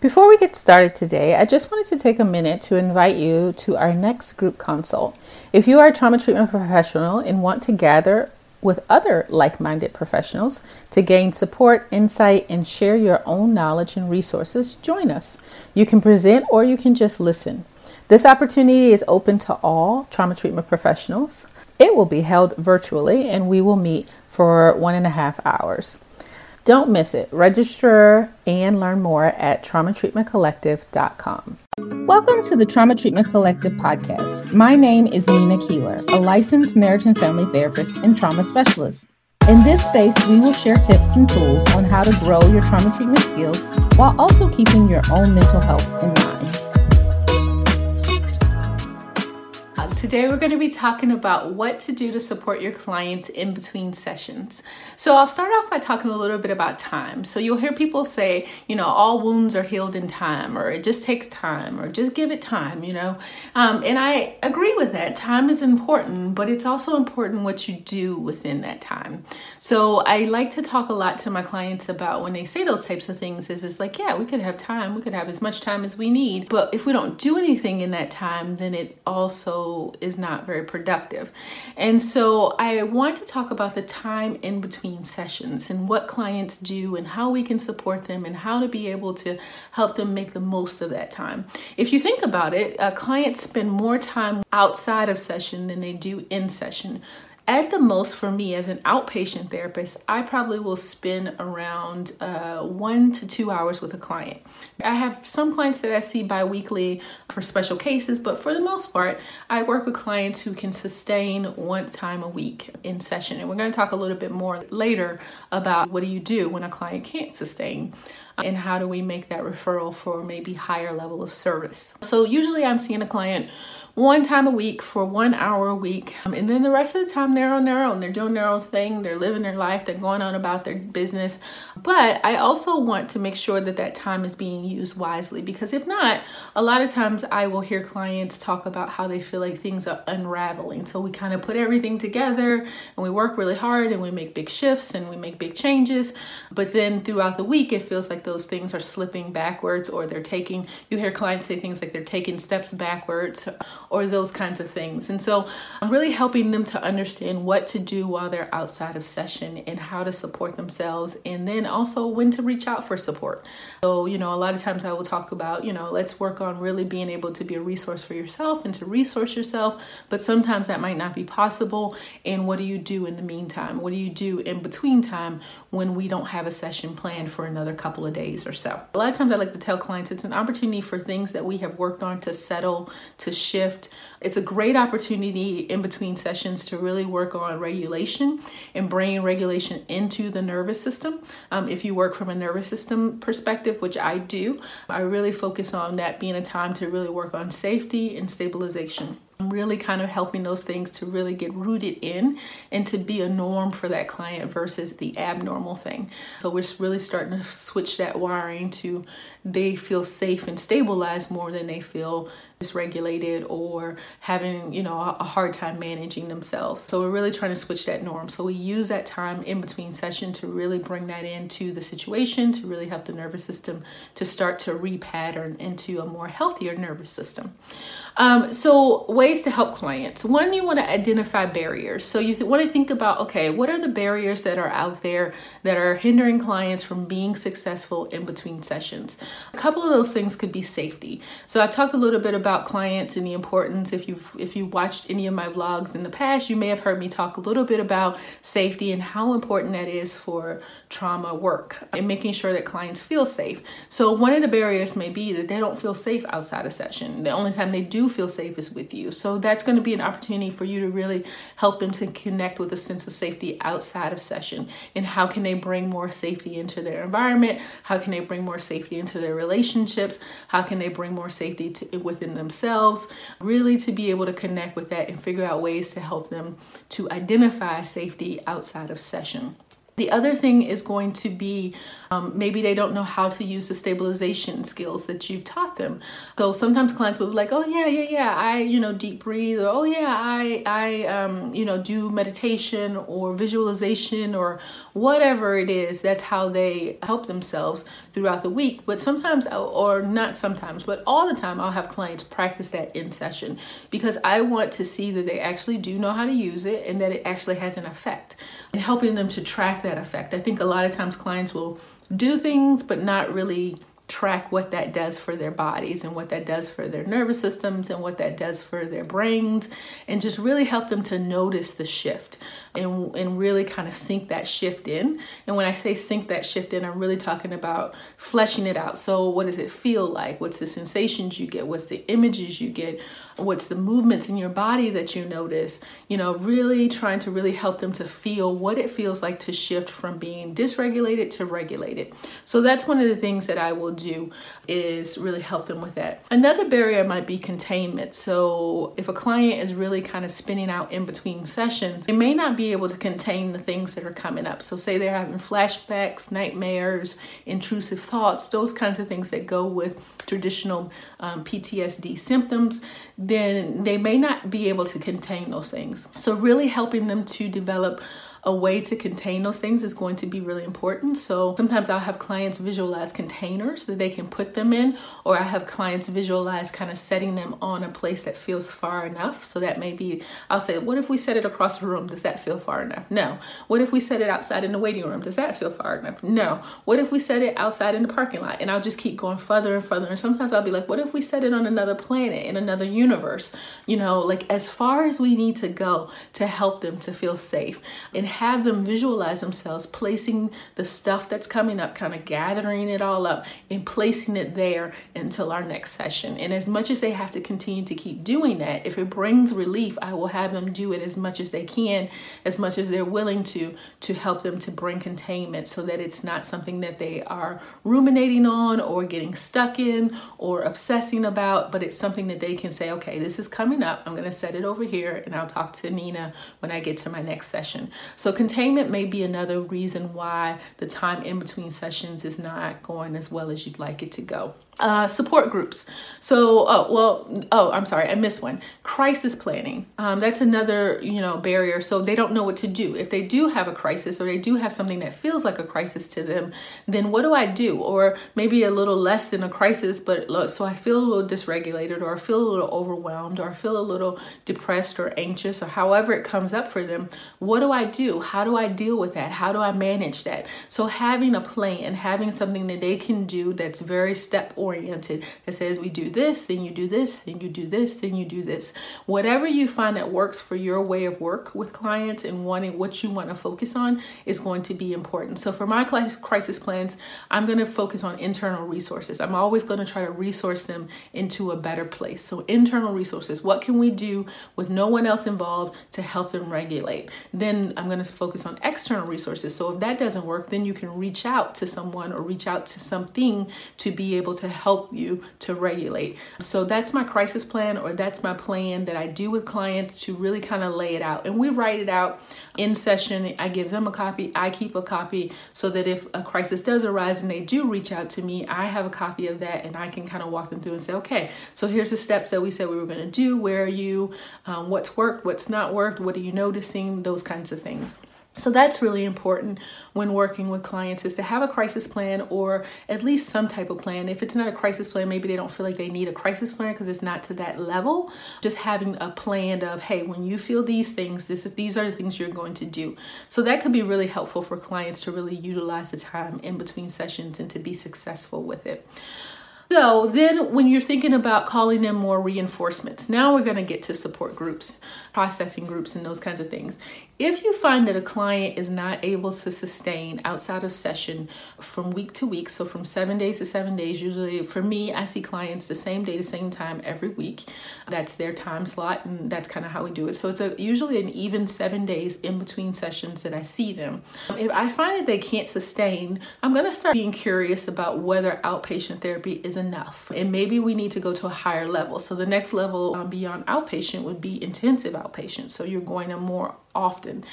Before we get started today, I just wanted to take a minute to invite you to our next group consult. If you are a trauma treatment professional and want to gather with other like minded professionals to gain support, insight, and share your own knowledge and resources, join us. You can present or you can just listen. This opportunity is open to all trauma treatment professionals. It will be held virtually and we will meet for one and a half hours. Don't miss it. Register and learn more at traumatreatmentcollective.com. Welcome to the Trauma Treatment Collective podcast. My name is Nina Keeler, a licensed marriage and family therapist and trauma specialist. In this space, we will share tips and tools on how to grow your trauma treatment skills while also keeping your own mental health in mind. Today, we're going to be talking about what to do to support your clients in between sessions. So, I'll start off by talking a little bit about time. So, you'll hear people say, you know, all wounds are healed in time, or it just takes time, or just give it time, you know. Um, and I agree with that. Time is important, but it's also important what you do within that time. So, I like to talk a lot to my clients about when they say those types of things is it's like, yeah, we could have time, we could have as much time as we need, but if we don't do anything in that time, then it also is not very productive. And so I want to talk about the time in between sessions and what clients do and how we can support them and how to be able to help them make the most of that time. If you think about it, uh, clients spend more time outside of session than they do in session at the most for me as an outpatient therapist i probably will spend around uh, one to two hours with a client. I have some clients that i see biweekly for special cases but for the most part i work with clients who can sustain one time a week in session. And we're going to talk a little bit more later about what do you do when a client can't sustain and how do we make that referral for maybe higher level of service so usually i'm seeing a client one time a week for one hour a week. Um, and then the rest of the time they're on their own. They're doing their own thing. They're living their life. They're going on about their business. But I also want to make sure that that time is being used wisely because if not, a lot of times I will hear clients talk about how they feel like things are unraveling. So we kind of put everything together and we work really hard and we make big shifts and we make big changes. But then throughout the week, it feels like those things are slipping backwards or they're taking, you hear clients say things like they're taking steps backwards or those kinds of things. And so I'm really helping them to understand what to do while they're outside of session and how to support themselves and then also when to reach out for support. So, you know, a lot of times I will talk about, you know, let's work on really being able to be a resource for yourself and to resource yourself, but sometimes that might not be possible. And what do you do in the meantime? What do you do in between time when we don't have a session planned for another couple of days or so? A lot of times I like to tell clients it's an opportunity for things that we have worked on to settle, to shift shift. It's a great opportunity in between sessions to really work on regulation and bringing regulation into the nervous system. Um, if you work from a nervous system perspective, which I do, I really focus on that being a time to really work on safety and stabilization. Really kind of helping those things to really get rooted in and to be a norm for that client versus the abnormal thing. So we're really starting to switch that wiring to they feel safe and stabilized more than they feel dysregulated or having you know a hard time managing themselves. So we're really trying to switch that norm. So we use that time in between session to really bring that into the situation to really help the nervous system to start to repattern into a more healthier nervous system. Um, so ways to help clients. One you want to identify barriers. So you th- want to think about okay what are the barriers that are out there that are hindering clients from being successful in between sessions? A couple of those things could be safety. So I've talked a little bit about clients and the importance. If you've if you watched any of my vlogs in the past, you may have heard me talk a little bit about safety and how important that is for trauma work and making sure that clients feel safe. So one of the barriers may be that they don't feel safe outside a session. The only time they do feel safe is with you. So that's going to be an opportunity for you to really help them to connect with a sense of safety outside of session. And how can they bring more safety into their environment? How can they bring more safety into their relationships? How can they bring more safety to, within themselves? Really to be able to connect with that and figure out ways to help them to identify safety outside of session. The other thing is going to be um, maybe they don't know how to use the stabilization skills that you've taught them. So sometimes clients will be like, "Oh yeah, yeah, yeah, I you know deep breathe," or "Oh yeah, I I um, you know do meditation or visualization or whatever it is." That's how they help themselves throughout the week. But sometimes, or not sometimes, but all the time, I'll have clients practice that in session because I want to see that they actually do know how to use it and that it actually has an effect and helping them to track that effect. I think a lot of times clients will do things but not really track what that does for their bodies and what that does for their nervous systems and what that does for their brains and just really help them to notice the shift and, and really kind of sink that shift in. And when I say sink that shift in, I'm really talking about fleshing it out. So, what does it feel like? What's the sensations you get? What's the images you get? What's the movements in your body that you notice? You know, really trying to really help them to feel what it feels like to shift from being dysregulated to regulated. So, that's one of the things that I will do is really help them with that. Another barrier might be containment. So, if a client is really kind of spinning out in between sessions, they may not be able to contain the things that are coming up. So, say they're having flashbacks, nightmares, intrusive thoughts, those kinds of things that go with traditional um, PTSD symptoms, then they may not be able to contain those things. So, really helping them to develop a way to contain those things is going to be really important. So sometimes I'll have clients visualize containers that they can put them in, or I have clients visualize kind of setting them on a place that feels far enough. So that may be, I'll say, what if we set it across the room? Does that feel far enough? No. What if we set it outside in the waiting room? Does that feel far enough? No. What if we set it outside in the parking lot? And I'll just keep going further and further. And sometimes I'll be like, what if we set it on another planet, in another universe? You know, like as far as we need to go to help them to feel safe. And have them visualize themselves placing the stuff that's coming up, kind of gathering it all up and placing it there until our next session. And as much as they have to continue to keep doing that, if it brings relief, I will have them do it as much as they can, as much as they're willing to, to help them to bring containment so that it's not something that they are ruminating on or getting stuck in or obsessing about, but it's something that they can say, okay, this is coming up. I'm going to set it over here and I'll talk to Nina when I get to my next session. So containment may be another reason why the time in between sessions is not going as well as you'd like it to go. Uh, support groups. So, oh, well, oh, I'm sorry, I missed one. Crisis planning. Um, that's another, you know, barrier. So they don't know what to do. If they do have a crisis or they do have something that feels like a crisis to them, then what do I do? Or maybe a little less than a crisis, but so I feel a little dysregulated or I feel a little overwhelmed or I feel a little depressed or anxious or however it comes up for them. What do I do? How do I deal with that? How do I manage that? So having a plan, and having something that they can do that's very step oriented oriented that says we do this, then you do this, then you do this, then you do this. Whatever you find that works for your way of work with clients and wanting what you want to focus on is going to be important. So for my crisis plans, I'm going to focus on internal resources. I'm always going to try to resource them into a better place. So internal resources, what can we do with no one else involved to help them regulate? Then I'm going to focus on external resources. So if that doesn't work, then you can reach out to someone or reach out to something to be able to help you to regulate. So that's my crisis plan, or that's my plan that I do with clients to really kind of lay it out. And we write it out in session. I give them a copy, I keep a copy so that if a crisis does arise and they do reach out to me, I have a copy of that and I can kind of walk them through and say, okay, so here's the steps that we said we were going to do. Where are you? Um, what's worked? What's not worked? What are you noticing? Those kinds of things. So that's really important when working with clients is to have a crisis plan or at least some type of plan. If it's not a crisis plan, maybe they don't feel like they need a crisis plan because it's not to that level. Just having a plan of, hey, when you feel these things, this these are the things you're going to do. So that could be really helpful for clients to really utilize the time in between sessions and to be successful with it. So then when you're thinking about calling in more reinforcements, now we're going to get to support groups, processing groups and those kinds of things. If you find that a client is not able to sustain outside of session from week to week, so from seven days to seven days, usually for me, I see clients the same day, the same time every week. That's their time slot, and that's kind of how we do it. So it's a, usually an even seven days in between sessions that I see them. If I find that they can't sustain, I'm going to start being curious about whether outpatient therapy is enough. And maybe we need to go to a higher level. So the next level um, beyond outpatient would be intensive outpatient. So you're going to more often.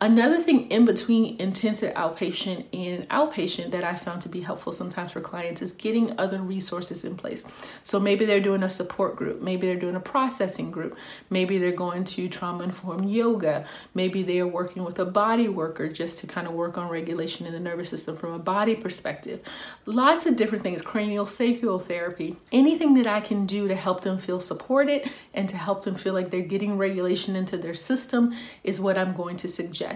Another thing in between intensive outpatient and outpatient that I found to be helpful sometimes for clients is getting other resources in place. So maybe they're doing a support group, maybe they're doing a processing group, maybe they're going to trauma informed yoga, maybe they are working with a body worker just to kind of work on regulation in the nervous system from a body perspective. Lots of different things, cranial sacral therapy, anything that I can do to help them feel supported and to help them feel like they're getting regulation into their system is what I'm going to suggest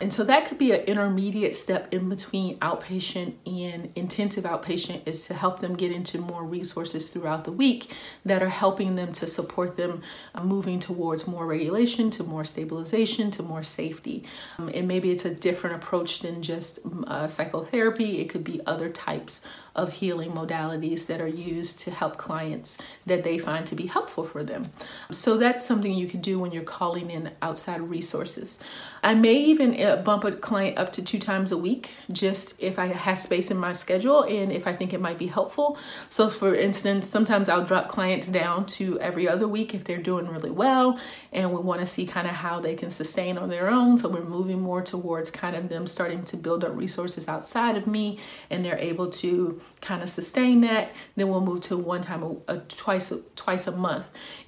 and so that could be an intermediate step in between outpatient and intensive outpatient is to help them get into more resources throughout the week that are helping them to support them uh, moving towards more regulation, to more stabilization, to more safety. Um, and maybe it's a different approach than just uh, psychotherapy, it could be other types of healing modalities that are used to help clients that they find to be helpful for them. So that's something you can do when you're calling in outside resources. I may even uh, bump a client up to two times a week just if I have space in my schedule and if I think it might be helpful. So, for instance, sometimes I'll drop clients down to every other week if they're doing really well and we want to see kind of how they can sustain on their own. So, we're moving more towards kind of them starting to build up resources outside of me and they're able to kind of sustain that, then we'll move to one time a, a twice twice a month.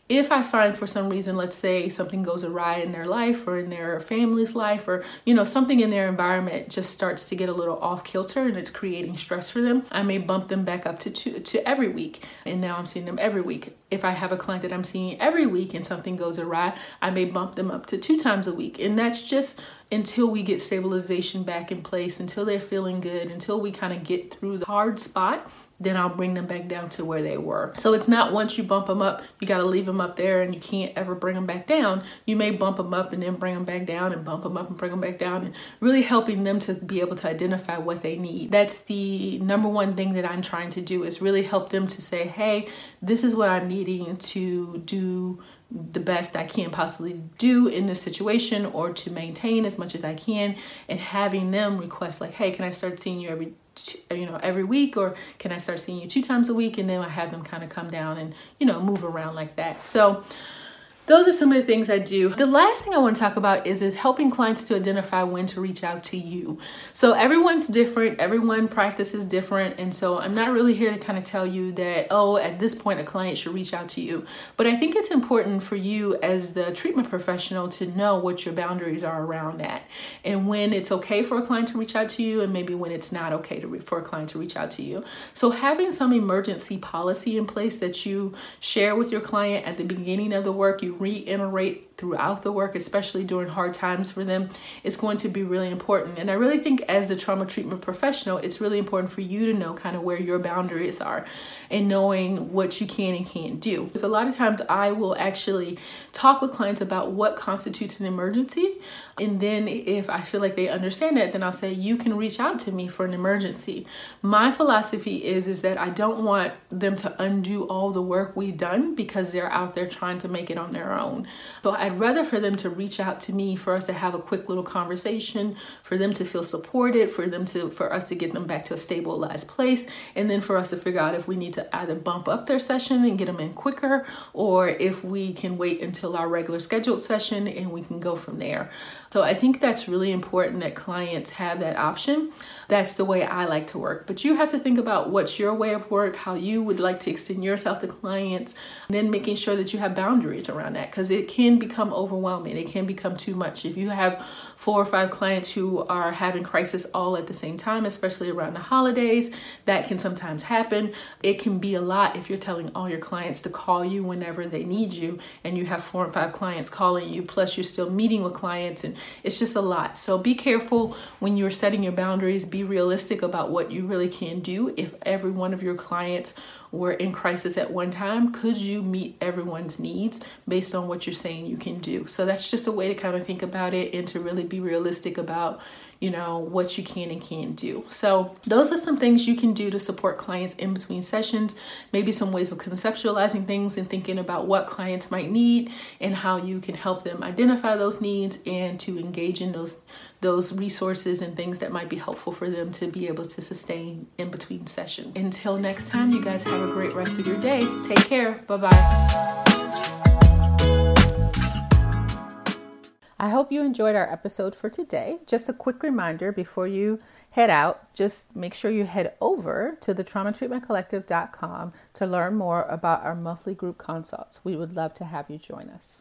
If I find for some reason, let's say something goes awry in their life or in their family's life, or you know something in their environment just starts to get a little off kilter and it's creating stress for them, I may bump them back up to two, to every week, and now I'm seeing them every week. If I have a client that I'm seeing every week and something goes awry, I may bump them up to two times a week, and that's just until we get stabilization back in place, until they're feeling good, until we kind of get through the hard spot, then I'll bring them back down to where they were. So it's not once you bump them up, you got to leave them up there and you can't ever bring them back down. You may bump them up and then bring them back down and bump them up and bring them back down and really helping them to be able to identify what they need. That's the number one thing that I'm trying to do is really help them to say, hey, this is what I'm needing to do the best I can possibly do in this situation or to maintain as much as I can and having them request like hey can I start seeing you every you know every week or can I start seeing you two times a week? And then I have them kind of come down and you know move around like that. So those are some of the things I do. The last thing I want to talk about is is helping clients to identify when to reach out to you. So everyone's different, everyone practices different, and so I'm not really here to kind of tell you that oh, at this point a client should reach out to you. But I think it's important for you as the treatment professional to know what your boundaries are around that and when it's okay for a client to reach out to you and maybe when it's not okay to re- for a client to reach out to you. So having some emergency policy in place that you share with your client at the beginning of the work, you reiterate throughout the work, especially during hard times for them, is going to be really important. And I really think as the trauma treatment professional, it's really important for you to know kind of where your boundaries are and knowing what you can and can't do. Because a lot of times I will actually talk with clients about what constitutes an emergency. And then if I feel like they understand that, then I'll say, you can reach out to me for an emergency. My philosophy is, is that I don't want them to undo all the work we've done because they're out there trying to make it on their own. So I I'd rather for them to reach out to me for us to have a quick little conversation, for them to feel supported, for them to for us to get them back to a stabilized place, and then for us to figure out if we need to either bump up their session and get them in quicker, or if we can wait until our regular scheduled session and we can go from there. So I think that's really important that clients have that option. That's the way I like to work. But you have to think about what's your way of work, how you would like to extend yourself to clients, and then making sure that you have boundaries around that because it can become overwhelming. It can become too much. If you have four or five clients who are having crisis all at the same time, especially around the holidays, that can sometimes happen. It can be a lot if you're telling all your clients to call you whenever they need you and you have four or five clients calling you, plus you're still meeting with clients and it's just a lot. So be careful when you're setting your boundaries. Be realistic about what you really can do. If every one of your clients were in crisis at one time, could you meet everyone's needs based on what you're saying you can do? So that's just a way to kind of think about it and to really be realistic about you know, what you can and can't do. So, those are some things you can do to support clients in between sessions, maybe some ways of conceptualizing things and thinking about what clients might need and how you can help them identify those needs and to engage in those those resources and things that might be helpful for them to be able to sustain in between sessions. Until next time, you guys have a great rest of your day. Take care. Bye-bye. I hope you enjoyed our episode for today. Just a quick reminder before you head out, just make sure you head over to the traumatreatmentcollective.com to learn more about our monthly group consults. We would love to have you join us.